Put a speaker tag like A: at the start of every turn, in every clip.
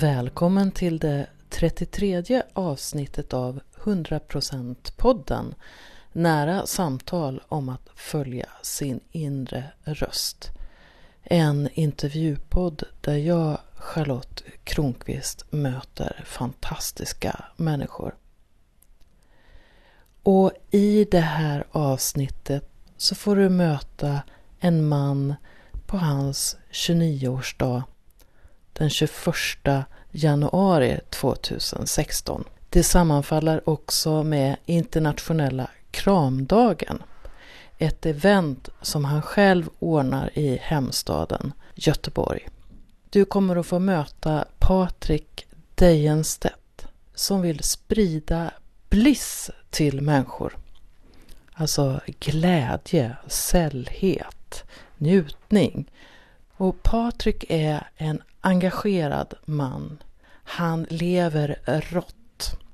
A: Välkommen till det 33 avsnittet av 100% podden Nära samtal om att följa sin inre röst. En intervjupodd där jag, Charlotte Kronqvist, möter fantastiska människor. Och i det här avsnittet så får du möta en man på hans 29-årsdag den 21 januari 2016. Det sammanfaller också med internationella kramdagen. Ett event som han själv ordnar i hemstaden Göteborg. Du kommer att få möta Patrik Dejenstedt som vill sprida bliss till människor. Alltså glädje, sällhet, njutning. Och Patrik är en engagerad man. Han lever rått.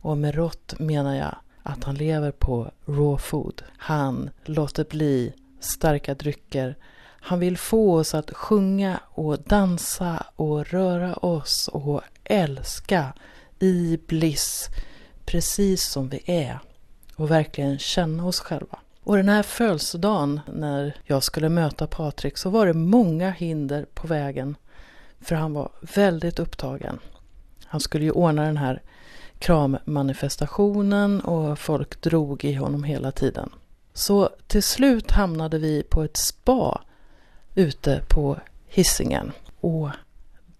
A: Och med rått menar jag att han lever på raw food. Han låter bli starka drycker. Han vill få oss att sjunga och dansa och röra oss och älska i bliss precis som vi är och verkligen känna oss själva. Och den här födelsedagen när jag skulle möta Patrik så var det många hinder på vägen för han var väldigt upptagen. Han skulle ju ordna den här krammanifestationen och folk drog i honom hela tiden. Så till slut hamnade vi på ett spa ute på hissingen och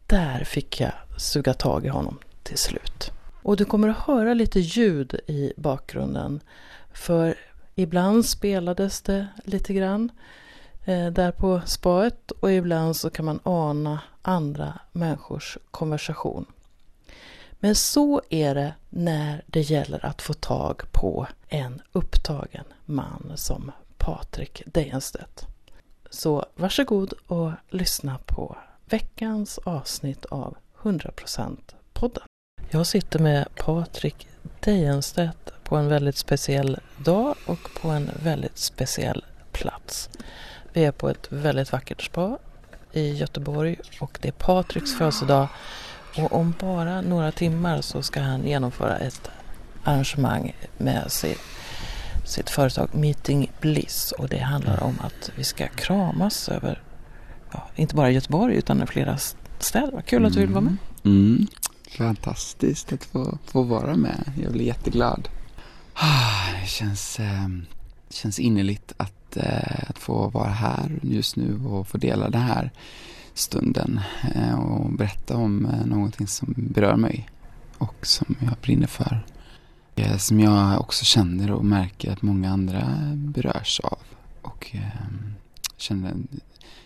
A: där fick jag suga tag i honom till slut. Och du kommer att höra lite ljud i bakgrunden för ibland spelades det lite grann eh, där på spaet och ibland så kan man ana andra människors konversation. Men så är det när det gäller att få tag på en upptagen man som Patrik Dejenstedt. Så varsågod och lyssna på veckans avsnitt av 100% podden. Jag sitter med Patrik Dejenstedt på en väldigt speciell dag och på en väldigt speciell plats. Vi är på ett väldigt vackert spa i Göteborg och det är Patriks födelsedag och om bara några timmar så ska han genomföra ett arrangemang med sitt, sitt företag Meeting Bliss och det handlar om att vi ska kramas över, ja, inte bara Göteborg utan flera städer. Vad kul att du vill vara med.
B: Mm. mm. Fantastiskt att få, få vara med. Jag blir jätteglad. Ah, det känns, eh, känns innerligt att, eh, att få vara här just nu och få dela den här stunden eh, och berätta om eh, någonting som berör mig och som jag brinner för. Eh, som jag också känner och märker att många andra berörs av och eh, känner en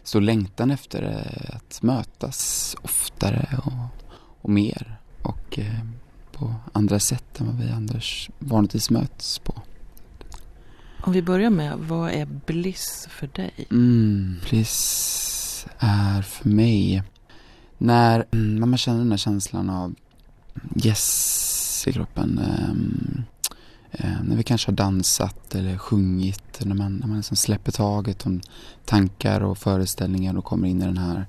B: stor längtan efter eh, att mötas oftare och, och mer och eh, på andra sätt än vad vi annars vanligtvis möts på.
A: Om vi börjar med, vad är bliss för dig?
B: Mm, bliss är för mig när, när man känner den här känslan av yes i kroppen. Um, uh, när vi kanske har dansat eller sjungit. När man, när man liksom släpper taget om tankar och föreställningar och kommer in i den här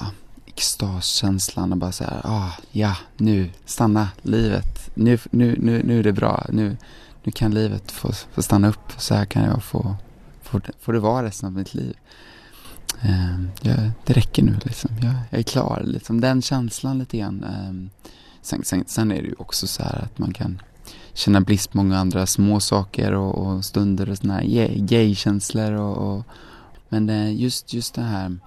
B: uh, extaskänslan och bara säger ah, ja, nu, stanna livet. Nu, nu, nu, nu är det bra. Nu, nu kan livet få, få stanna upp. Så här kan jag få, få, få det vara resten av mitt liv. Eh, jag, det räcker nu liksom. Jag, jag, är klar. Liksom den känslan lite grann. Eh, sen, sen, sen, är det ju också så här att man kan känna brist på många andra små saker och, och stunder och sådana här gay-känslor. Och, och, men eh, just, just det här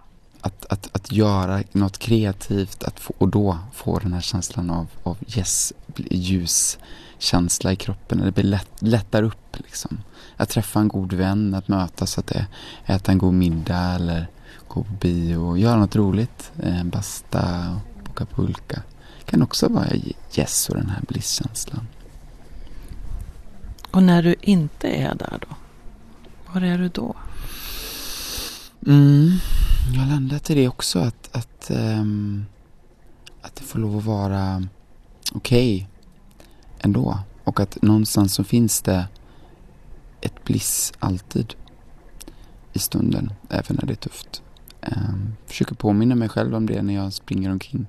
B: att, att, att göra något kreativt att få, och då få den här känslan av, av yes, ljuskänsla i kroppen. Det blir lätt, lättar upp liksom. Att träffa en god vän, att mötas, att äta en god middag eller gå på bio och göra något roligt. Eh, basta och boka pulka. Kan också vara yes och den här blisskänslan.
A: Och när du inte är där då? Var är du då?
B: Mm, jag har landat i det också att, att, um, att det får lov att vara okej okay ändå. Och att någonstans så finns det ett bliss alltid i stunden, även när det är tufft. Um, försöker påminna mig själv om det när jag springer omkring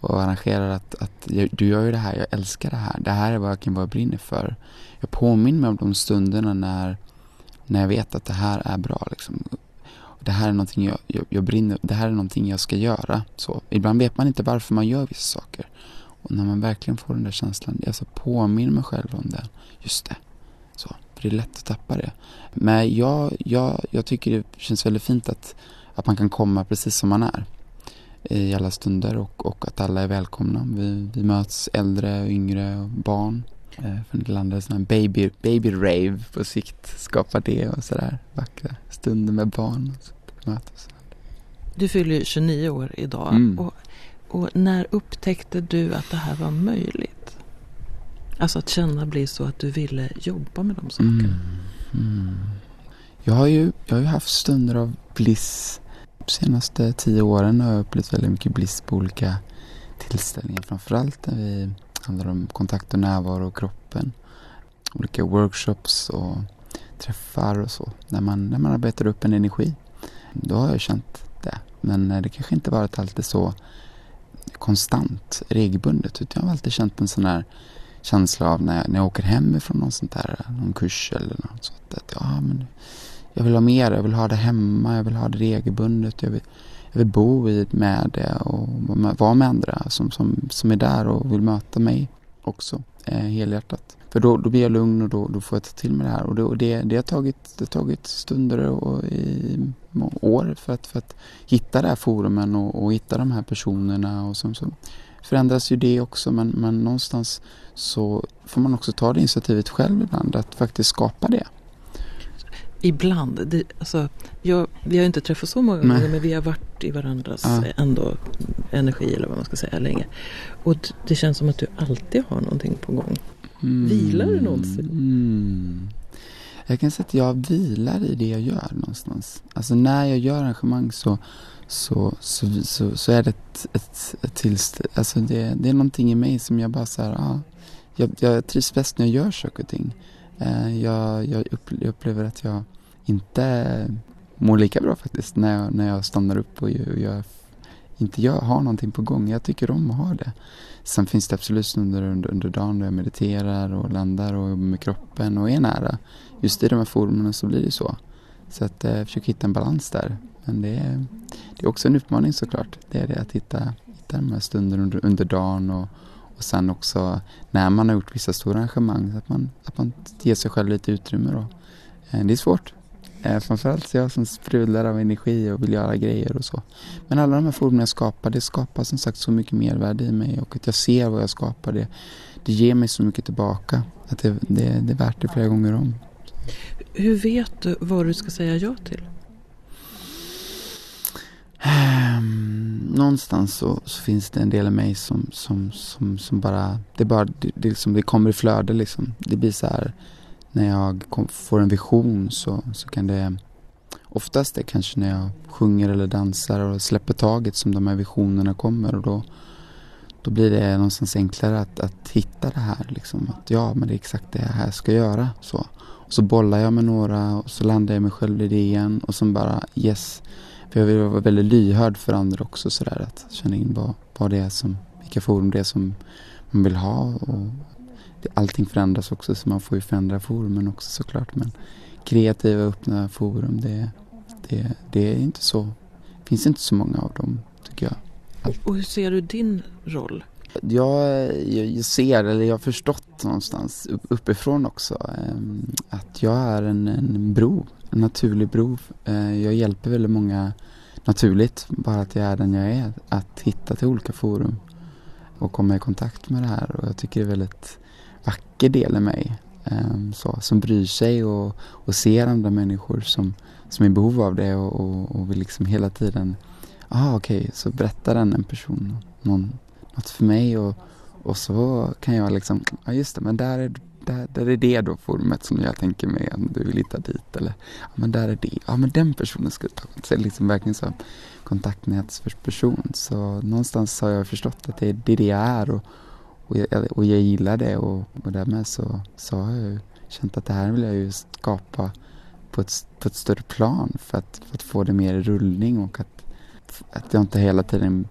B: och arrangerar att, att du gör ju det här, jag älskar det här, det här är vad jag brinner för. Jag påminner mig om de stunderna när, när jag vet att det här är bra. Liksom. Det här är någonting jag, jag, jag brinner, det här är någonting jag ska göra. Så, ibland vet man inte varför man gör vissa saker. Och när man verkligen får den där känslan, jag så påminner mig själv om den. Just det. Så, för det är lätt att tappa det. Men jag, jag, jag tycker det känns väldigt fint att, att man kan komma precis som man är eh, i alla stunder och, och att alla är välkomna. Vi, vi möts äldre, och yngre och barn. Eh, för det landar sån här baby, baby rave på sikt. Skapa det och sådär vackra stunder med barn. Och så, mötas.
A: Du fyller 29 år idag. Mm. Och, och när upptäckte du att det här var möjligt? Alltså att känna blir så att du ville jobba med de sakerna. Mm. Mm.
B: Jag, har ju, jag har ju haft stunder av bliss de senaste tio åren har jag upplevt väldigt mycket bliss på olika tillställningar. Framförallt när vi handlar om kontakt och närvaro och kroppen. Olika workshops och träffar och så. När man, när man arbetar upp en energi. Då har jag känt det. Men eh, det kanske inte varit alltid så konstant, regelbundet. Utan jag har alltid känt en sån här känsla av när jag, när jag åker hemifrån någon sånt där någon kurs eller något sånt. Att, ja, men jag vill ha mer, jag vill ha det hemma, jag vill ha det regelbundet. Jag vill, jag vill bo i, med det och vara med andra som, som, som är där och vill möta mig också eh, helhjärtat. För då, då blir jag lugn och då, då får jag ta till mig det här. Och det, och det, det, har, tagit, det har tagit stunder och i år för att, för att hitta det här forumen och, och hitta de här personerna. Och som, som förändras ju det också men, men någonstans så får man också ta det initiativet själv ibland att faktiskt skapa det.
A: Ibland. Det, alltså, jag, vi har inte träffats så många gånger men vi har varit i varandras ja. ändå energi eller vad man ska säga länge. Och det känns som att du alltid har någonting på gång. Mm. Vilar du någonsin? Mm.
B: Jag kan säga att jag vilar i det jag gör någonstans. Alltså när jag gör arrangemang så, så, så, så, så är det ett, ett, ett tillstånd. Alltså det, det är någonting i mig som jag bara så här, ah, jag, jag trivs bäst när jag gör saker och ting. Eh, jag, jag, upplever att jag inte mår lika bra faktiskt när jag, när jag stannar upp och jag, jag inte jag har någonting på gång. Jag tycker om att ha det. Sen finns det absolut stunder under, under dagen då jag mediterar och landar och jobbar med kroppen och är nära. Just i de här formerna så blir det så. Så att jag eh, försöker hitta en balans där. Men det är, det är också en utmaning såklart. Det är det att hitta, hitta de här stunderna under, under dagen och, och sen också när man har gjort vissa stora arrangemang att man, att man ger sig själv lite utrymme då. Eh, det är svårt. Eh, framförallt jag som sprudlar av energi och vill göra grejer och så. Men alla de här formerna jag skapar, det skapar som sagt så mycket mervärde i mig och att jag ser vad jag skapar, det, det ger mig så mycket tillbaka. Att det, det, det är värt det flera gånger om.
A: Hur vet du vad du ska säga ja till?
B: Um, någonstans så, så, finns det en del av mig som, som, som, som bara, det, bara det, det, liksom, det kommer i flöde liksom. Det blir så här, när jag kom, får en vision så, så kan det oftast det kanske när jag sjunger eller dansar och släpper taget som de här visionerna kommer och då, då blir det någonstans enklare att, att hitta det här liksom. Att ja, men det är exakt det här jag ska göra. Så. Och så bollar jag med några och så landar jag mig själv i det igen och sen bara yes. För jag vill vara väldigt lyhörd för andra också sådär att känna in vad, vad det är som, vilka forum det är som man vill ha och allting förändras också så man får ju förändra forumen också såklart. Men kreativa öppna forum det, det, det är inte så, finns inte så många av dem tycker jag.
A: Och hur ser du din roll?
B: Jag, jag ser, eller jag har förstått någonstans uppifrån också ehm, att jag är en, en bro, en naturlig bro. Eh, jag hjälper väldigt många naturligt, bara att jag är den jag är, att hitta till olika forum och komma i kontakt med det här och jag tycker det är en väldigt vacker del i mig ehm, så, som bryr sig och, och ser andra människor som, som är i behov av det och, och, och vill liksom hela tiden, ah okej, okay, så berättar den en person någon, något för mig och, och så kan jag liksom, ja ah, just det, men där är, där, där är det då forumet som jag tänker mig om du vill hitta dit eller? Ja men där är det, ja men den personen ska ta. Så liksom verkligen som kontaktnätsperson så någonstans har jag förstått att det, det är det jag är och, och jag, och jag gillar det och, och därmed så, så har jag känt att det här vill jag ju skapa på ett, på ett större plan för att, för att få det mer i rullning och att, att jag inte hela tiden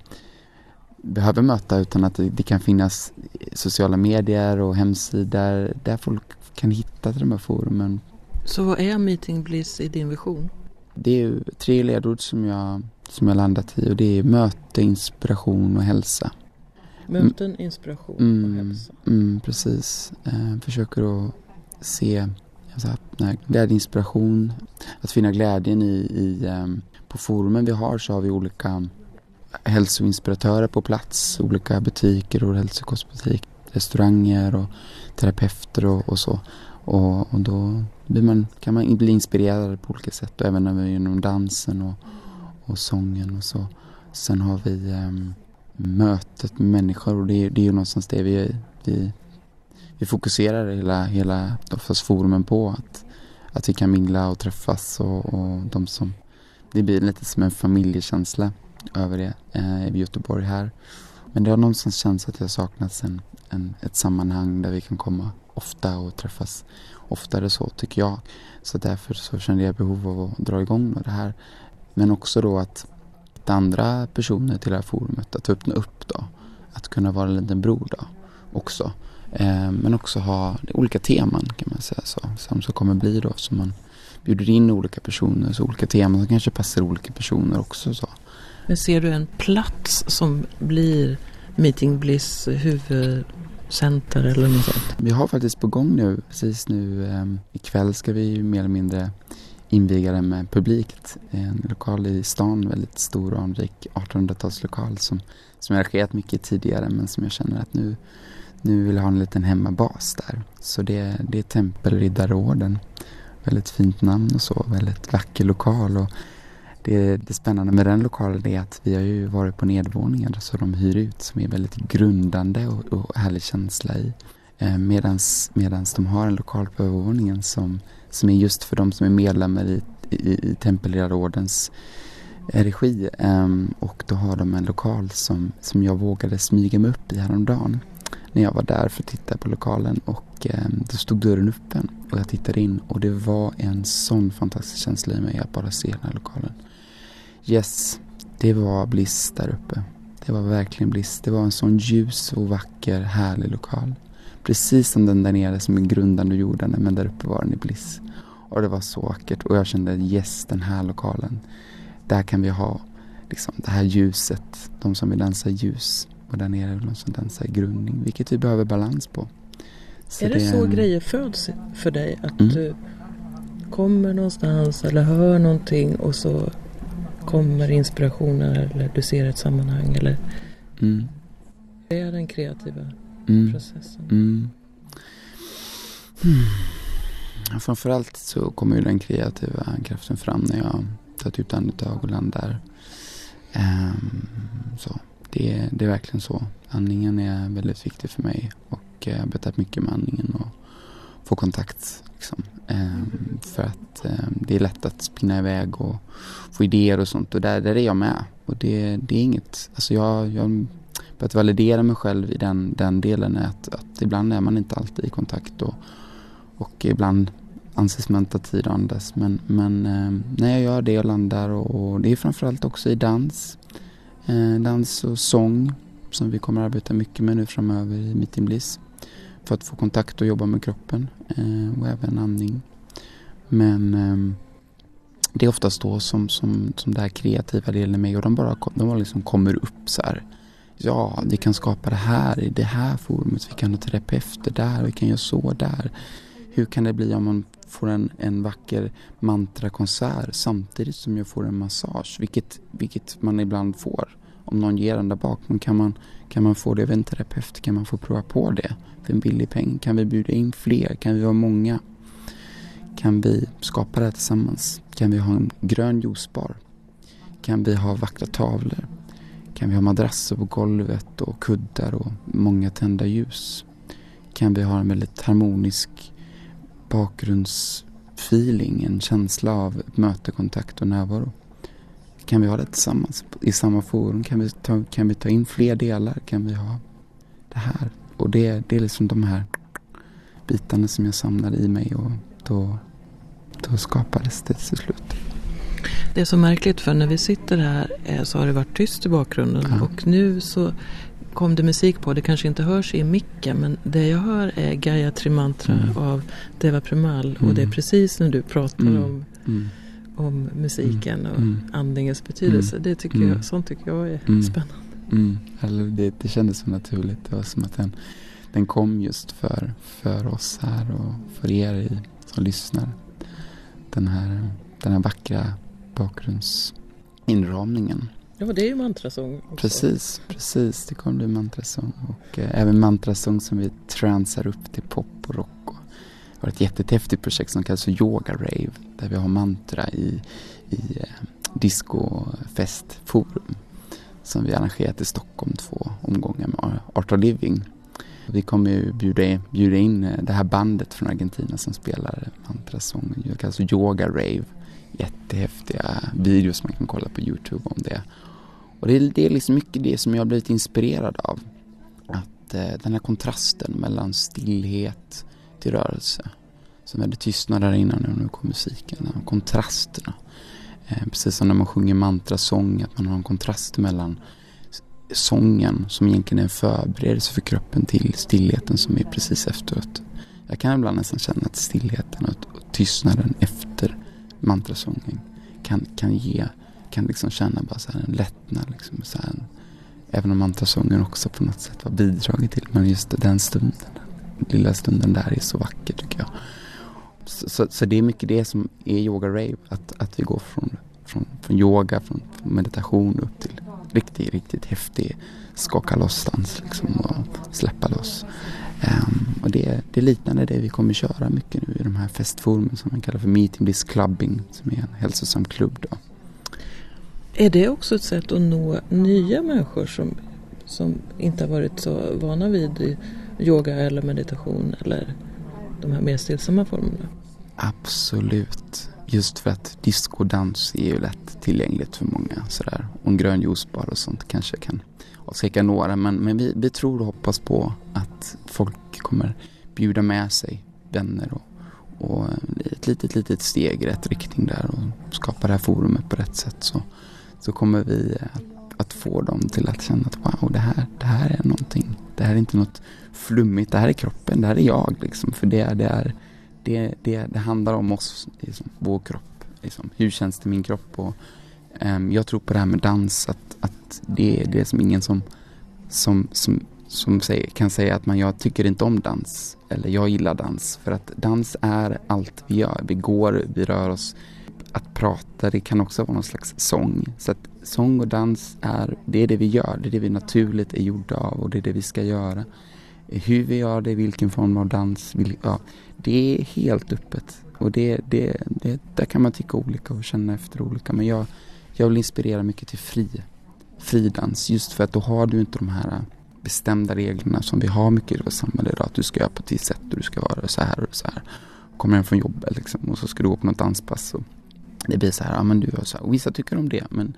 B: behöver möta utan att det, det kan finnas sociala medier och hemsidor där folk kan hitta till de här forumen.
A: Så vad är Meeting Bliss i din vision?
B: Det är ju tre ledord som jag, som jag landat i och det är möte, inspiration och hälsa.
A: Möten, inspiration
B: Mm,
A: och hälsa.
B: Mm, precis. Eh, försöker att se alltså, glädje, inspiration, att finna glädjen i, i ehm, på forumen vi har så har vi olika hälsoinspiratörer på plats, olika butiker och hälsokostbutik, restauranger och terapeuter och, och så. Och, och då blir man, kan man bli inspirerad på olika sätt och även genom dansen och, och sången och så. Sen har vi ehm, mötet med människor och det, är- det är ju någonstans det vi, vi, vi fokuserar hela, hela oftast forumen på. Att, att vi kan mingla och träffas och, och de som, det blir lite som en familjekänsla över det eh, i Göteborg här. Men det har någonstans känts att det har saknats en, en, ett sammanhang där vi kan komma ofta och träffas oftare så tycker jag. Så därför så kände jag behov av att dra igång med det här. Men också då att hitta andra personer till det här forumet, att öppna upp då. Att kunna vara en liten bror då också. Eh, men också ha olika teman kan man säga så. Som så kommer bli då. Så man bjuder in olika personer, så olika teman som kanske passar olika personer också så.
A: Men ser du en plats som blir Meeting Bliss huvudcenter eller något sånt?
B: Vi har faktiskt på gång nu, precis nu eh, ikväll ska vi ju mer eller mindre inviga den med publikt. En lokal i stan, väldigt stor och anrik 1800-talslokal som, som jag arrangerat mycket tidigare men som jag känner att nu, nu vill jag ha en liten hemmabas där. Så det, det är Tempelriddarorden. Väldigt fint namn och så, väldigt vacker lokal. Och det, det spännande med den lokalen är att vi har ju varit på nedvåningen så de hyr ut som är väldigt grundande och, och härlig känsla i. Medan medans, medans de har en lokal på övervåningen som, som är just för de som är medlemmar i, i, i Tempelriddarordens eh, regi. Ehm, och då har de en lokal som, som jag vågade smyga mig upp i häromdagen. När jag var där för att titta på lokalen och ehm, då stod dörren öppen och jag tittade in och det var en sån fantastisk känsla i mig att bara se den här lokalen. Yes, det var bliss där uppe. Det var verkligen bliss. Det var en sån ljus och vacker, härlig lokal. Precis som den där nere som är grundande jorden, men där uppe var den i bliss. Och det var så vackert och jag kände yes, den här lokalen. Där kan vi ha liksom, det här ljuset, de som vill dansa ljus. Och där nere de som dansar grundning, vilket vi behöver balans på.
A: är det, så grejer föds för dig? Att
B: Mm.
A: du kommer någonstans eller hör någonting och så kommer inspirationen eller du ser ett sammanhang eller
B: Mm,
A: det är den kreativa
B: mm.
A: processen?
B: Mm. Hmm. Framförallt så kommer ju den kreativa kraften fram när jag tar ett djupt andetag och landar. Ehm, så. Det, det är verkligen så. Andningen är väldigt viktig för mig och jag har arbetat mycket med andningen och få kontakt. Liksom. Ehm, för att ehm, det är lätt att spinna iväg och få idéer och sånt och där, där är jag med. Och det, det är inget, alltså jag, jag börjat validera mig själv i den, den delen att, att ibland är man inte alltid i kontakt och, och ibland anses man ta tid att andas. Men, men eh, när jag gör det och landar och, och det är framförallt också i dans. Eh, dans och sång som vi kommer att arbeta mycket med nu framöver i Meeting Bliss. För att få kontakt och jobba med kroppen eh, och även andning. Men eh, det är oftast då som, som, som det här kreativa delen i mig och de bara, de bara liksom kommer upp så här ja, vi kan skapa det här i det här forumet, vi kan ha terapeuter där, vi kan göra så där. Hur kan det bli om man får en, en vacker mantrakonsert samtidigt som jag får en massage, vilket, vilket man ibland får om någon ger den där bak. Men kan man, kan man få det av en terapeut, kan man få prova på det för en billig peng? Kan vi bjuda in fler? Kan vi vara många? Kan vi skapa det här tillsammans? Kan vi ha en grön juicebar? Kan vi ha vackra tavlor? Kan vi ha madrasser på golvet och kuddar och många tända ljus? Kan vi ha en väldigt harmonisk bakgrundsfeeling, en känsla av möte, kontakt och närvaro? Kan vi ha det tillsammans i samma forum? Kan vi ta, kan vi ta in fler delar? Kan vi ha det här? Och det, det är liksom de här bitarna som jag samlade i mig och då, då skapades det till slut.
A: Det är så märkligt för när vi sitter här eh, så har det varit tyst i bakgrunden
B: Ja.
A: och nu så kom det musik på. Det kanske inte hörs i micken men det jag hör är Gayatri Mantra
B: Mm.
A: av Deva Premal och
B: Mm.
A: det är precis när du pratar
B: Mm.
A: om,
B: Mm.
A: Om musiken och
B: Mm.
A: andningens betydelse. Det tycker
B: Mm.
A: jag, sånt tycker jag är
B: Mm.
A: spännande.
B: Mm. Det, det kändes så naturligt. Det var som att den, den kom just för, för oss här och för er i, som lyssnar. Den här, den här vackra bakgrundsinramningen.
A: Ja, det är ju mantrasång. också.
B: Precis, precis. Det kommer bli mantrasång. Och eh, även mantrasång som vi transar upp till pop och rock. Och har ett jättehäftigt projekt som kallas för Yoga Rave. Där vi har mantra i, i eh, discofestforum. Som vi arrangerat i Stockholm två omgångar med Art of Living. Vi kommer ju bjuda, bjuda in eh, det här bandet från Argentina som spelar mantrasång. Det kallas för Yoga Rave. Jättehäftiga videos man kan kolla på Youtube om det. Och det är, det är liksom mycket det som jag har blivit inspirerad av. Att eh, den här kontrasten mellan stillhet i rörelse. Som det tystnad där innan nu, nu kom musiken. Kontrasterna. Eh, precis som när man sjunger mantrasång, att man har en kontrast mellan sången som egentligen är en förberedelse för kroppen till stillheten som är precis efteråt. Jag kan ibland nästan känna att stillheten och, tystnaden efter mantrasången kan, kan ge kan liksom känna bara så här en lättnad. Liksom, så här en, även om mantrasången också på något sätt har bidragit till. Men just den stunden, lilla stunden där är så vacker tycker jag. Så, så, så det är mycket det som är yoga rave. Att, att vi går från, från, från yoga, från, från meditation upp till riktigt, riktigt häftig skaka loss-dans liksom, och släppa loss. Um, och det, det är liknande det vi kommer köra mycket nu i de här festforumen som man kallar för Meeting Bliss Clubbing som är en hälsosam klubb då.
A: Är det också ett sätt att nå nya människor som, som inte har varit så vana vid yoga eller meditation eller de här mer stillsamma formerna?
B: Absolut. Just för att disco och dans är ju lätt tillgängligt för många. Sådär. Och en grön juicebar och sånt kanske kan avskräcka några. Men, men vi, vi tror och hoppas på att folk kommer bjuda med sig vänner och, och ett litet, litet steg i rätt riktning där och skapa det här forumet på rätt sätt. Så, så kommer vi att, att få dem till att känna att wow, det här, det här är någonting. Det här är inte något flummigt. Det här är kroppen. Det här är jag liksom. För det, det är det, det, det handlar om oss, liksom, vår kropp. Liksom. Hur känns det i min kropp? Och, um, jag tror på det här med dans, att, att det är det som ingen som, som, som, som säger, kan säga att man, jag tycker inte om dans. Eller jag gillar dans. För att dans är allt vi gör. Vi går, vi rör oss. Att prata, det kan också vara någon slags sång. Så att sång och dans är, det är det vi gör. Det är det vi naturligt är gjorda av och det är det vi ska göra. Hur vi gör det, vilken form av dans, vil, ja, det är helt öppet. Och det, det, det, där kan man tycka olika och känna efter olika. Men jag, jag vill inspirera mycket till fri, fridans. Just för att då har du inte de här bestämda reglerna som vi har mycket i vårt samhälle idag. Att du ska göra på ett visst sätt och du ska vara så här och så här. Kommer hem från jobbet liksom och så ska du gå på något danspass. Och det blir så här, ja men du så här. Och vissa tycker om det. Men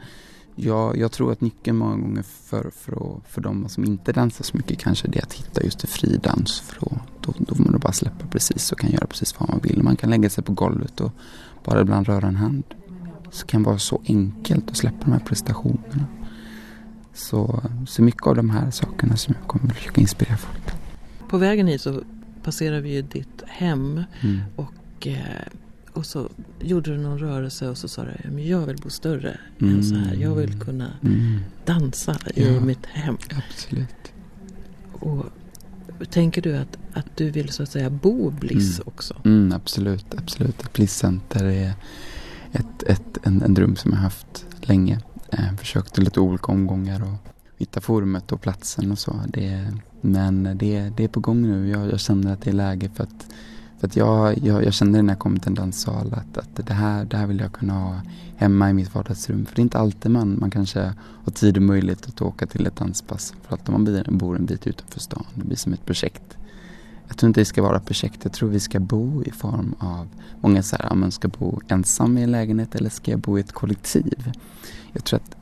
B: jag, jag tror att nyckeln många gånger för, för, för de som inte dansar så mycket kanske det är att hitta just det fridans. För då, då, då får man då bara släppa precis och kan göra precis vad man vill. Man kan lägga sig på golvet och bara ibland röra en hand. Så kan det vara så enkelt att släppa de här prestationerna. Så, så mycket av de här sakerna som jag kommer att försöka inspirera folk.
A: På vägen hit så passerar vi ju ditt hem
B: Mm.
A: och, eh, och så gjorde du någon rörelse och så sa du "Ja, men jag vill bo större
B: Mm.
A: än så här. Jag vill kunna
B: Mm.
A: dansa i
B: Ja.
A: mitt hem.
B: Absolut.
A: Och tänker du att, att du vill så att säga bo bliss
B: Mm.
A: också?
B: Mm, absolut, absolut. Ett blisscenter är ett, ett, en, en dröm som jag haft länge. Eh, försökt i lite olika omgångar och hitta forumet och platsen och så. Det, men det, det är på gång nu. Jag, jag känner att det är läge för att, för att jag, jag, jag kände när jag kom till en danssal att, att det, här, det här vill jag kunna ha hemma i mitt vardagsrum. För det är inte alltid man, man kanske har tid och möjlighet att åka till ett danspass. För att om man bor en bit utanför stan. Det blir som ett projekt. Jag tror inte det ska vara projekt. Jag tror vi ska bo i form av, många säger, ja, men ska bo ensam i en lägenhet eller ska jag bo i ett kollektiv? Jag tror att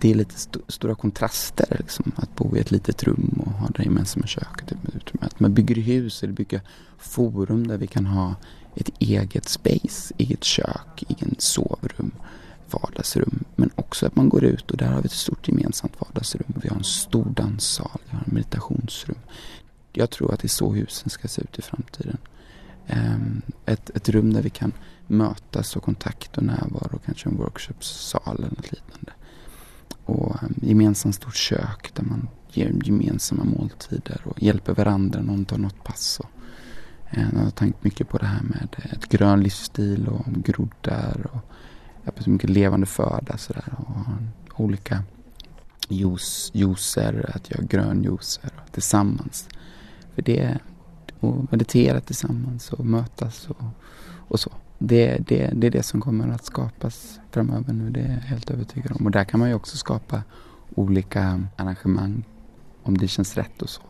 B: det är lite st stora kontraster liksom. Att bo i ett litet rum och ha det gemensamma köket. Typ. Att man bygger hus eller bygger forum där vi kan ha ett eget space, eget kök, egen sovrum. vardagsrum. Men också att man går ut och där har vi ett stort gemensamt vardagsrum. Vi har en stor danssal, vi har en meditationsrum. Jag tror att det är så husen ska se ut i framtiden. Ehm, ett, ett rum där vi kan mötas och kontakt och närvaro, kanske en workshopsal eller något liknande. Och ehm, gemensamt stort kök där man ger gemensamma måltider och hjälper varandra när någon tar något pass. Och, eh, jag har tänkt mycket på det här med ett grön livsstil och groddar och mycket levande föda sådär. Och olika juice, juicer, att göra grönjuicer tillsammans. För det, och meditera tillsammans och mötas och, och så. Det, det, det är det som kommer att skapas framöver nu, det är jag helt övertygad om. Och där kan man ju också skapa olika arrangemang om det känns rätt och så.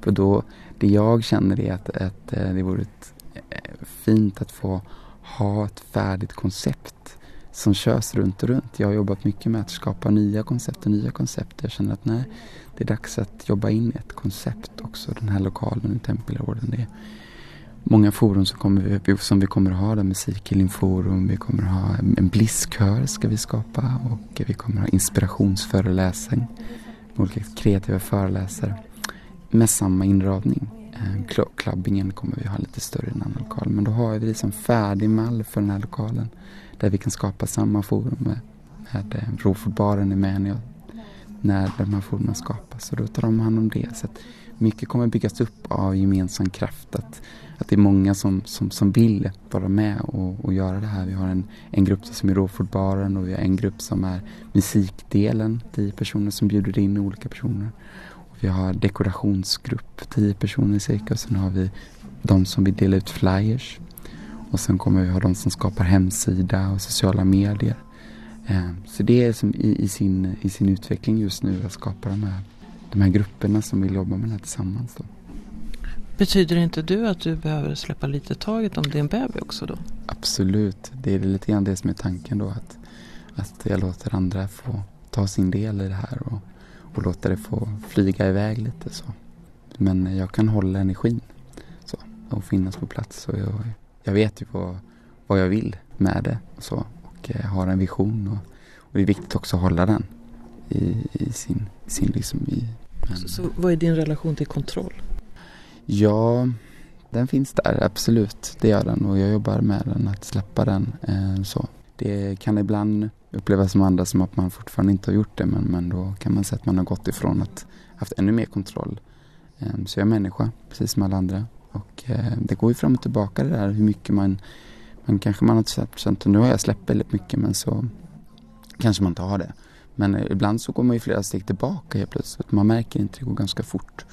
B: För då, det jag känner är att, att eh, det vore ett, eh, fint att få ha ett färdigt koncept som körs runt och runt. Jag har jobbat mycket med att skapa nya koncept och nya koncept. Jag känner att nej, det är dags att jobba in ett koncept också. Den här lokalen i Tempelorden, Det många forum som, kommer vi, som vi kommer att ha. Där Musikhealingforum, vi kommer att ha en blisskör ska vi skapa och vi kommer att ha inspirationsföreläsning olika kreativa föreläsare med samma inradning. Eh, klubbingen kommer vi ha lite större i en annan lokal. Men då har vi liksom färdig mall för den här lokalen. Där vi kan skapa samma forum med, med eh, är med i Mänio. När de här forumen skapas. Och då tar de hand om det. Så att mycket kommer byggas upp av gemensam kraft. Att, att det är många som, som, som vill vara med och, och göra det här. Vi har en, en grupp som är Råfotbaren och vi har en grupp som är musikdelen. Tio personer som bjuder in olika personer. Och vi har dekorationsgrupp, tio personer cirka. Och sen har vi de som vill dela ut flyers. Och sen kommer vi ha de som skapar hemsida och sociala medier. Eh, så det är som i, i, sin, i sin utveckling just nu att skapa de här de här grupperna som vill jobba med det här tillsammans. Då.
A: Betyder inte du att du behöver släppa lite taget om din bebis också då?
B: Absolut, det är lite grann det som är tanken då. Att, att jag låter andra få ta sin del i det här och, och låta det få flyga iväg lite så. Men jag kan hålla energin så, och finnas på plats. Och jag, jag vet ju vad, vad jag vill med det och så. Och jag har en vision och, och det är viktigt också att hålla den i, i sin, sin liksom i,
A: men... så, så vad är din relation till kontroll?
B: Ja, den finns där absolut. Det gör den och jag jobbar med den, att släppa den. Eh, så. Det kan ibland upplevas som andra som att man fortfarande inte har gjort det men, men då kan man säga att man har gått ifrån att haft ännu mer kontroll. Eh, så jag är människa, precis som alla andra. Och eh, det går ju fram och tillbaka det där hur mycket man, man kanske man har känt, att nu har jag släppt väldigt mycket men så kanske man inte har det. Men eh, ibland så går man ju flera steg tillbaka helt plötsligt. Man märker inte, det går ganska fort.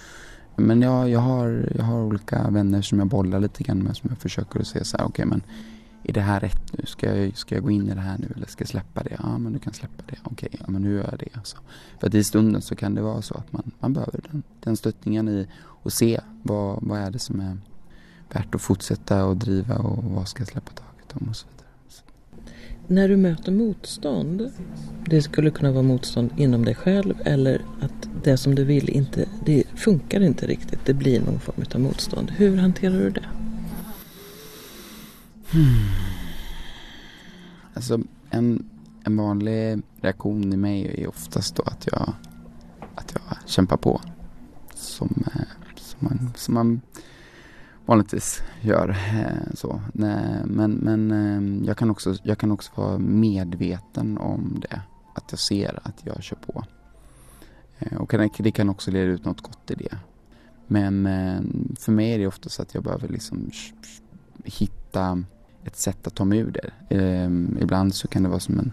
B: Men jag, jag, har, jag har olika vänner som jag bollar lite grann med som jag försöker att se så här, okej okay, men är det här rätt nu? Ska jag, ska jag gå in i det här nu eller ska jag släppa det? Ja men du kan släppa det. Okej, okay, ja men nu gör jag det. Så, För att i stunden så kan det vara så att man, man behöver den, den stöttningen i att se vad, vad är det som är värt att fortsätta och driva och vad ska jag släppa taget om och så vidare.
A: När du möter motstånd, det skulle kunna vara motstånd inom dig själv eller att det som du vill inte, det funkar inte riktigt, det blir någon form av motstånd. Hur hanterar du det?
B: Hmm. Alltså en, en vanlig reaktion i mig är oftast då att jag, att jag kämpar på. Som, eh, som, man, som man vanligtvis gör. Eh, så. Men, men eh, jag, kan också, jag kan också vara medveten om det. Att jag ser att jag kör på. Eh, och det kan också leda ut något gott i det. Men för mig är det ofta så att jag behöver liksom hitta ett sätt att ta mig ur det. Ibland så kan det vara som en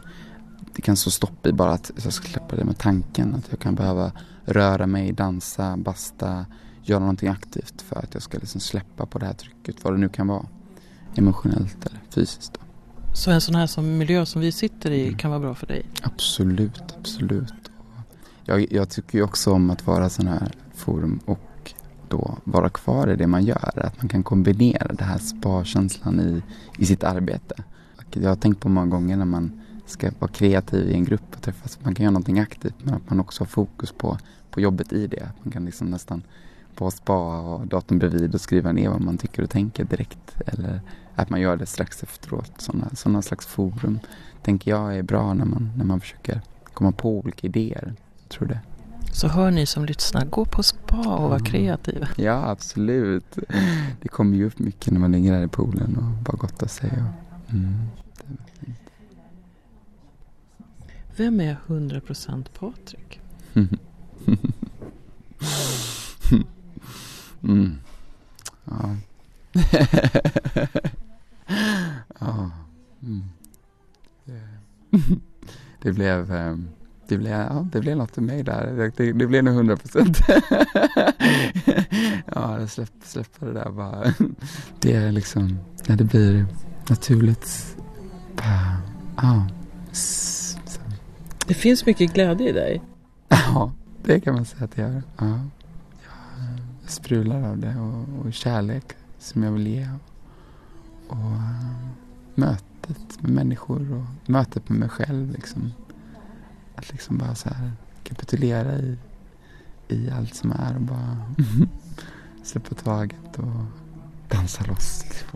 B: det kan stå stopp i bara att jag ska släppa det med tanken. Att jag kan behöva röra mig, dansa, basta, göra någonting aktivt för att jag ska liksom släppa på det här trycket, vad det nu kan vara. Emotionellt eller fysiskt. Då.
A: Så en sån här som miljö som vi sitter i mm. kan vara bra för dig?
B: Absolut, absolut. Jag, jag tycker ju också om att vara sån här forum och då vara kvar i det man gör. Att man kan kombinera den här sparkänslan i, i sitt arbete. Jag har tänkt på många gånger när man ska vara kreativ i en grupp och träffas. Man kan göra någonting aktivt men att man också har fokus på, på jobbet i det. Man kan liksom nästan på spa och ha datorn bredvid och skriva ner vad man tycker och tänker direkt. Eller att man gör det strax efteråt. Sådana, sådana slags forum tänker jag är bra när man, när man försöker komma på olika idéer. Jag tror det.
A: Så hör ni som lyssnar, gå på spa och var mm. kreativa.
B: Ja, absolut. Det kommer ju upp mycket när man ligger där i poolen och bara gottar sig. Och, mm,
A: Vem är 100% Patrik?
B: mm. Ja. ja. Mm. Det blev, ehm, det blev, ja, det blev något för mig där. Det, det blev nog hundra procent. ja, släpp, släppa det där bara. Det är liksom, när det blir naturligt. Bara, ja.
A: Det finns mycket glädje i dig.
B: Ja, det kan man säga att det gör. Ja. Jag sprular av det och, och kärlek som jag vill ge. Och, och möta mötet med människor och mötet med mig själv. Liksom. Att liksom bara så här kapitulera i, i allt som är och bara släppa taget och dansa loss.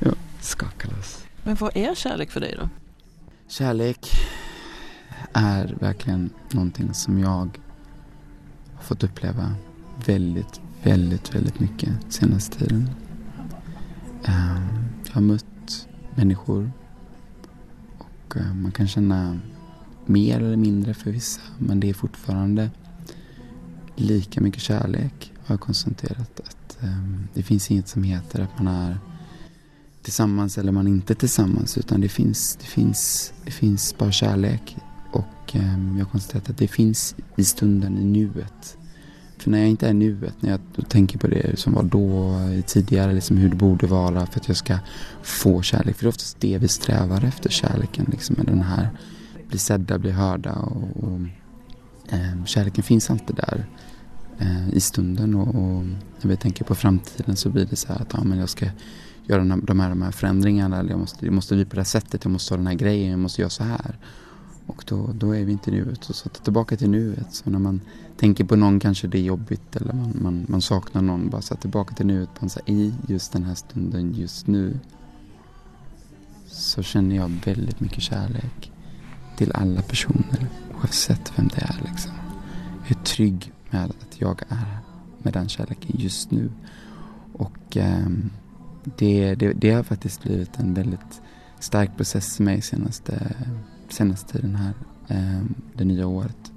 B: ja, skaka loss.
A: Men vad är kärlek för dig då?
B: Kärlek är verkligen någonting som jag har fått uppleva väldigt, väldigt, väldigt mycket senaste tiden. Ehm, jag har mött människor. Och eh, man kan känna mer eller mindre för vissa. Men det är fortfarande lika mycket kärlek har jag konstaterat. Att ehm, det finns inget som heter att man är tillsammans eller man är inte tillsammans. Utan det finns, det finns, det finns bara kärlek. Och ehm, jag har konstaterat att det finns i stunden, i nuet. För när jag inte är i nuet, när jag tänker på det som var då tidigare, liksom hur det borde vara för att jag ska få kärlek. För det är oftast det vi strävar efter, kärleken. Liksom, med den här, bli sedda, bli hörda och, och eh, kärleken finns alltid där eh, i stunden. Och, och, när vi tänker på framtiden så blir det så här att ja, men jag ska göra de här, de här, de här förändringarna. Eller jag måste, jag måste bli på det här sättet, jag måste ha den här grejen, jag måste göra så här. Och då, då är vi inte i nuet. Så tillbaka till nuet. Så när man tänker på någon kanske det är jobbigt eller man, man, man saknar någon. Bara så tillbaka till nuet. På en, så här, I just den här stunden, just nu. Så känner jag väldigt mycket kärlek till alla personer. Oavsett vem det är liksom. Jag är trygg med att jag är med den kärleken just nu. Och eh, det, det, det har faktiskt blivit en väldigt stark process för mig senaste senaste tiden här, eh, det nya året.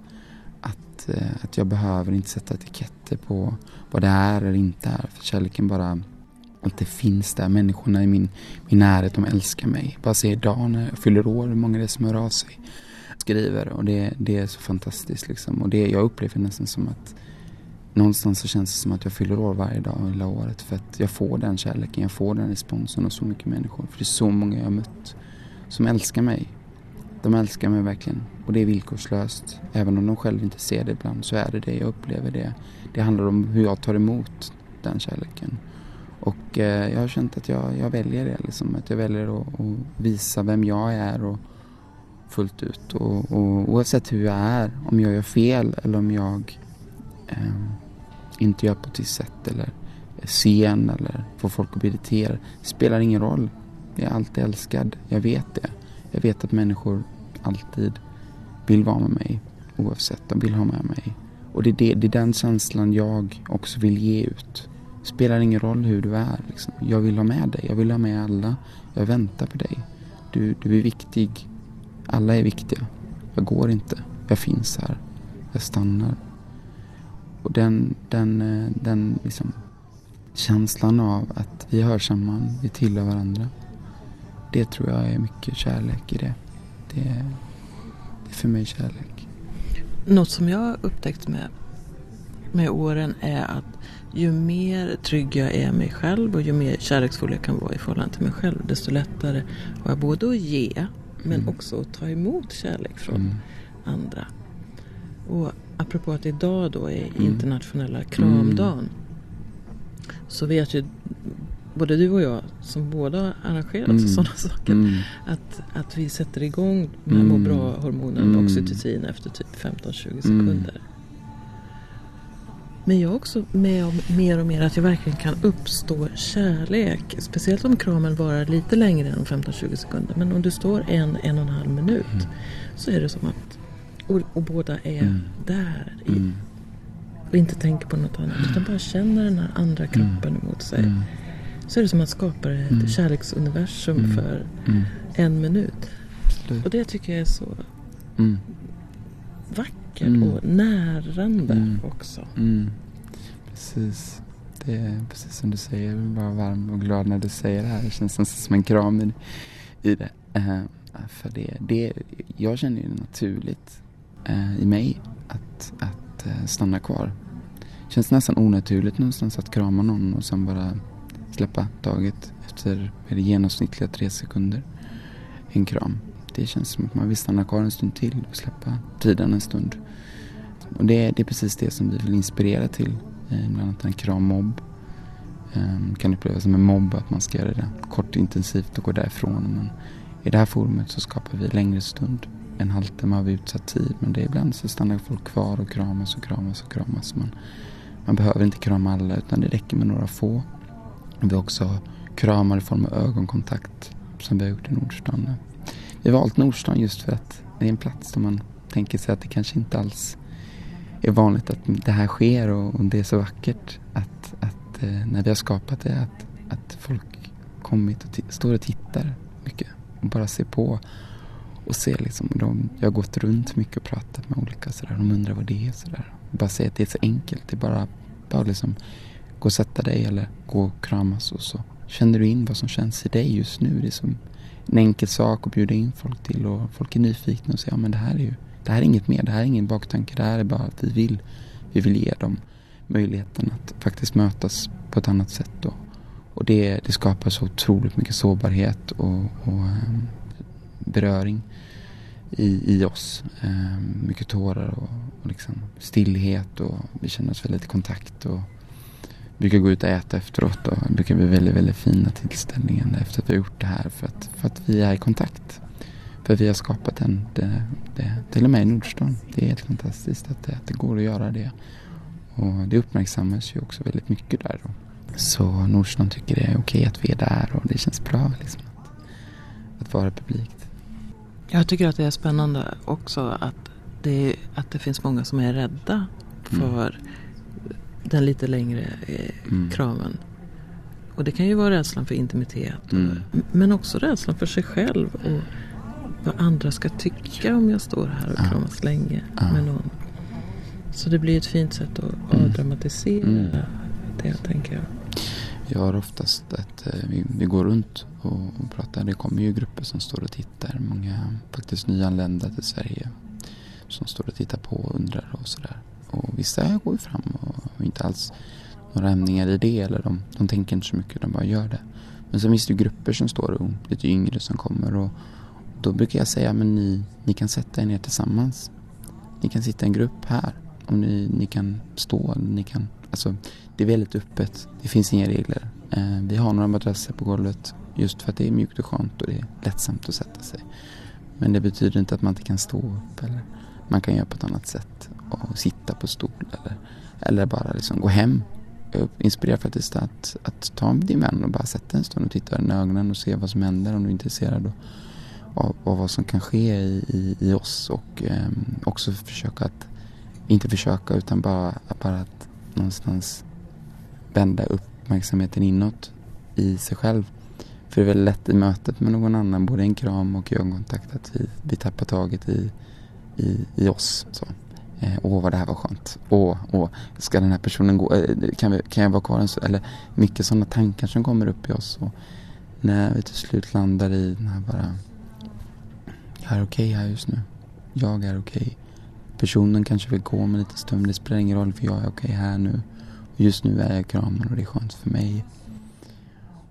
B: Att, eh, att jag behöver inte sätta etiketter på vad det är eller inte är. För kärleken bara alltid finns där. Människorna i min, min närhet, de älskar mig. Bara se idag när jag fyller år, hur många det är som hör av sig. Skriver och det, det är så fantastiskt liksom. Och det, jag upplever nästan som att någonstans så känns det som att jag fyller år varje dag hela året. För att jag får den kärleken, jag får den responsen av så mycket människor. För det är så många jag har mött som älskar mig de älskar mig verkligen och det är villkorslöst. Även om de själva inte ser det ibland så är det det jag upplever det. Det handlar om hur jag tar emot den kärleken. Och eh, jag har känt att jag, jag väljer det, liksom, att jag väljer att, att, visa vem jag är och fullt ut. Och, och, oavsett hur jag är, om jag gör fel eller om jag eh, inte gör på ett visst sätt eller är sen eller får folk att bli irriterade. spelar ingen roll. Jag är alltid älskad, jag vet det. Jag vet att människor alltid vill vara med mig oavsett. De vill ha med mig. Och det är, det, det är den känslan jag också vill ge ut. Spelar ingen roll hur du är. Liksom. Jag vill ha med dig. Jag vill ha med alla. Jag väntar på dig. Du, du är viktig. Alla är viktiga. Jag går inte. Jag finns här. Jag stannar. Och den, den, eh, den liksom känslan av att vi hör samman, vi tillhör varandra det tror jag är mycket kärlek i det. Det är, det är för mig kärlek.
A: Något som jag har upptäckt med, med åren är att ju mer trygg jag är mig själv och ju mer kärleksfull jag kan vara i förhållande till mig själv desto lättare har jag både att ge men mm. också att ta emot kärlek från mm. andra. Och apropå att idag då är mm. internationella kramdagen mm. så vet ju både du och jag som båda arrangerat mm. sådana saker. Mm. Att, att vi sätter igång de här mm. må bra-hormonen mm. oxytocin efter typ 15-20 mm. sekunder. Men jag är också med om mer och mer att jag verkligen kan uppstå kärlek. Speciellt om kramen varar lite längre än 15-20 sekunder. Men om du står en, en och en halv minut mm. så är det som att och, och båda är mm. där. I, mm. Och inte tänker på något annat. Utan bara känner den här andra mm. kroppen emot sig. Mm. Så är det som att skapa ett mm. kärleksuniversum för en minut. Absolut. Och det tycker jag är så vackert och närande också.
B: Precis. Det är precis som du säger, jag blir bara varm och glad när du säger det här. Det känns som en kram i, i det. Uh, för det, det, jag känner ju det naturligt uh, i mig att, att uh, stanna kvar. Det känns nästan onaturligt någonstans att krama någon och sen bara släppa taget efter med det genomsnittliga tre sekunder. En kram. Det känns som att man vill stanna kvar en stund till och släppa tiden en stund. Och det, det är precis det som vi vill inspirera till eh, bland annat en krammobb. Ehm, kan upplevas som en mobb att man ska göra det kort intensivt och gå därifrån. Men i det här forumet så skapar vi längre stund. En halvtimme av utsatt tid. Men det är ibland så stannar folk kvar och kramas och kramas och kramas. Man, man behöver inte krama alla utan det räcker med några få. Vi har också kramar i form av ögonkontakt som vi har gjort i Nordstan. Vi har valt Nordstan just för att det är en plats där man tänker sig att det kanske inte alls är vanligt att det här sker och, och det är så vackert att, att eh, när vi har skapat det att, att folk kommit och står och tittar mycket och bara ser på och ser liksom, de, jag har gått runt mycket och pratat med olika sådär, de undrar vad det är sådär. Bara säga att det är så enkelt, det är bara, bara liksom gå och sätta dig eller gå och kramas och så känner du in vad som känns i dig just nu. Det är som en enkel sak att bjuda in folk till och folk är nyfikna och säger ja men det här är ju det här är inget mer, det här är ingen baktanke. Det här är bara att vi vill, vi vill ge dem möjligheten att faktiskt mötas på ett annat sätt. Då. Och det, det skapar så otroligt mycket sårbarhet och, och um, beröring i, i oss. Um, mycket tårar och, och liksom stillhet och vi känner oss väldigt i kontakt. Och brukar gå ut och äta efteråt och det brukar bli väldigt, väldigt fina tillställningar efter att vi har gjort det här för att, för att vi är i kontakt. För vi har skapat den, det, det, till och med i Nordstan. Det är helt fantastiskt att det, att det går att göra det. Och det uppmärksammas ju också väldigt mycket där då. Så Nordstan tycker det är okej att vi är där och det känns bra liksom att, att vara publikt.
A: Jag tycker att det är spännande också att det, att det finns många som är rädda mm. för mm. Den lite längre eh, mm. kramen. Och det kan ju vara rädslan för intimitet. Mm. men också rädslan för sig själv. Och vad andra ska tycka om jag står här och ja. kramas länge ja. med någon. Så det blir ett fint sätt att mm. avdramatisera mm. det tänker jag.
B: Jag har oftast att eh, vi, vi, går runt och, och, pratar. Det kommer ju grupper som står och tittar. Många faktiskt nyanlända till Sverige som står och tittar på och undrar och sådär. Och vissa går ju fram och, inte alls några ämningar i det eller de, de tänker inte så mycket, de bara gör det. Men sen finns det ju grupper som står och lite yngre som kommer och då brukar jag säga, men ni, ni kan sätta er ner tillsammans. Ni kan sitta i en grupp här. Och ni, ni kan stå, ni kan, alltså det är väldigt öppet. Det finns inga regler. Eh, vi har några madrasser på golvet just för att det är mjukt och skönt och det är lättsamt att sätta sig. Men det betyder inte att man inte kan stå upp eller man kan göra på ett annat sätt och sitta på stol eller, eller bara liksom gå hem. Jag inspirerar faktiskt att, att ta din vän och bara sätta en stund och titta i ögonen och se vad som händer om du är intresserad. Och, av, av vad som kan ske i, i, i oss och eh, också försöka att, inte försöka utan bara, bara att någonstans vända uppmärksamheten inåt i sig själv. För det är väldigt lätt i mötet med någon annan, både en kram och ögonkontakt, att vi, vi tappar taget i, i, i oss. Så. Eh, åh, vad det här var skönt. Åh, åh, ska den här personen gå? Eh, kan, vi, kan jag vara kvar en stund? Eller mycket sådana tankar som kommer upp i oss. Och när vi till slut landar i den här bara jag är okej okay här just nu. Jag är okej. Okay. Personen kanske vill gå om en liten stund, det spelar ingen roll för jag är okej okay här nu. Och just nu är jag kramad och det är skönt för mig.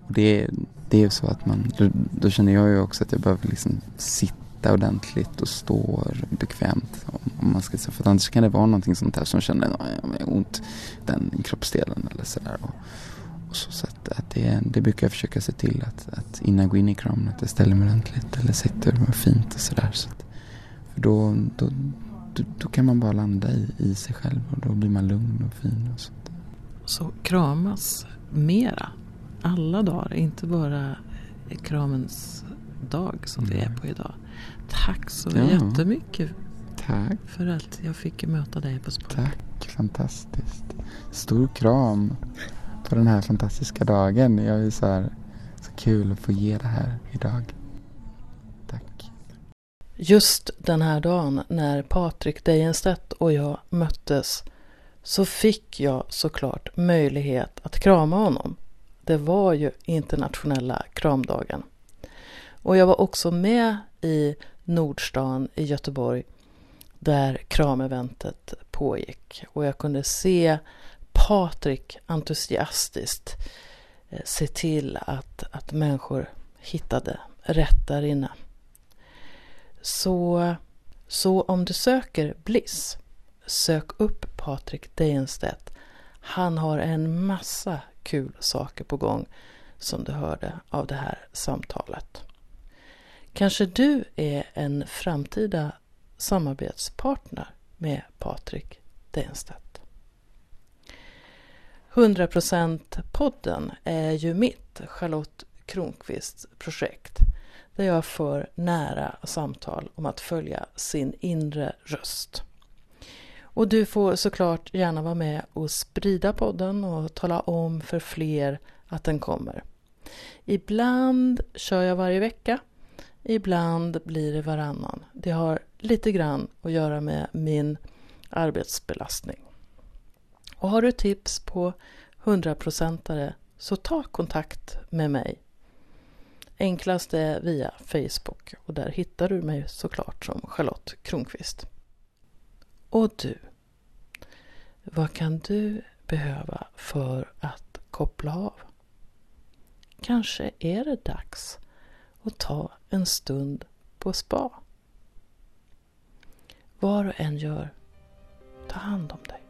B: Och det, det är så att man, då, då, känner jag ju också att jag behöver liksom sitta ordentligt och stå bekvämt. Om man ska säga. För annars kan det vara någonting sånt här som känner att ont den kroppsdelen eller sådär. Och, och så, så att, att det, det brukar jag försöka se till att, att innan jag går in i kramen att jag ställer mig ordentligt eller sitter fint och sådär. Så för då, då, då, då kan man bara landa i, i sig själv och då blir man lugn och fin och sånt.
A: Så kramas mera alla dagar, inte bara kramens dag som vi är på idag. Tack så ja. jättemycket
B: Tack.
A: för att jag fick möta dig på språk.
B: Tack, fantastiskt. Stor kram på den här fantastiska dagen. Jag är så, här, så kul att få ge det här idag. Tack.
A: Just den här dagen när Patrik Dejenstedt och jag möttes så fick jag såklart möjlighet att krama honom. Det var ju internationella kramdagen. Och jag var också med i Nordstan i Göteborg där krameventet pågick. Och jag kunde se Patrik entusiastiskt eh, se till att, att människor hittade rätt där inne. Så, så om du söker Bliss, sök upp Patrik Dejenstedt. Han har en massa kul saker på gång som du hörde av det här samtalet. Kanske du är en framtida samarbetspartner med Patrik Denstedt. 100% podden är ju mitt, Charlotte Kronqvists projekt där jag för nära samtal om att följa sin inre röst. Och du får såklart gärna vara med och sprida podden och tala om för fler att den kommer. Ibland kör jag varje vecka Ibland blir det varannan. Det har lite grann att göra med min arbetsbelastning. Och har du tips på 100-procentare så ta kontakt med mig. Enklast är via Facebook och där hittar du mig såklart som Charlotte Kronqvist. Och du, vad kan du behöva för att koppla av? Kanske är det dags och ta en stund på spa. Vad du än gör, ta hand om dig.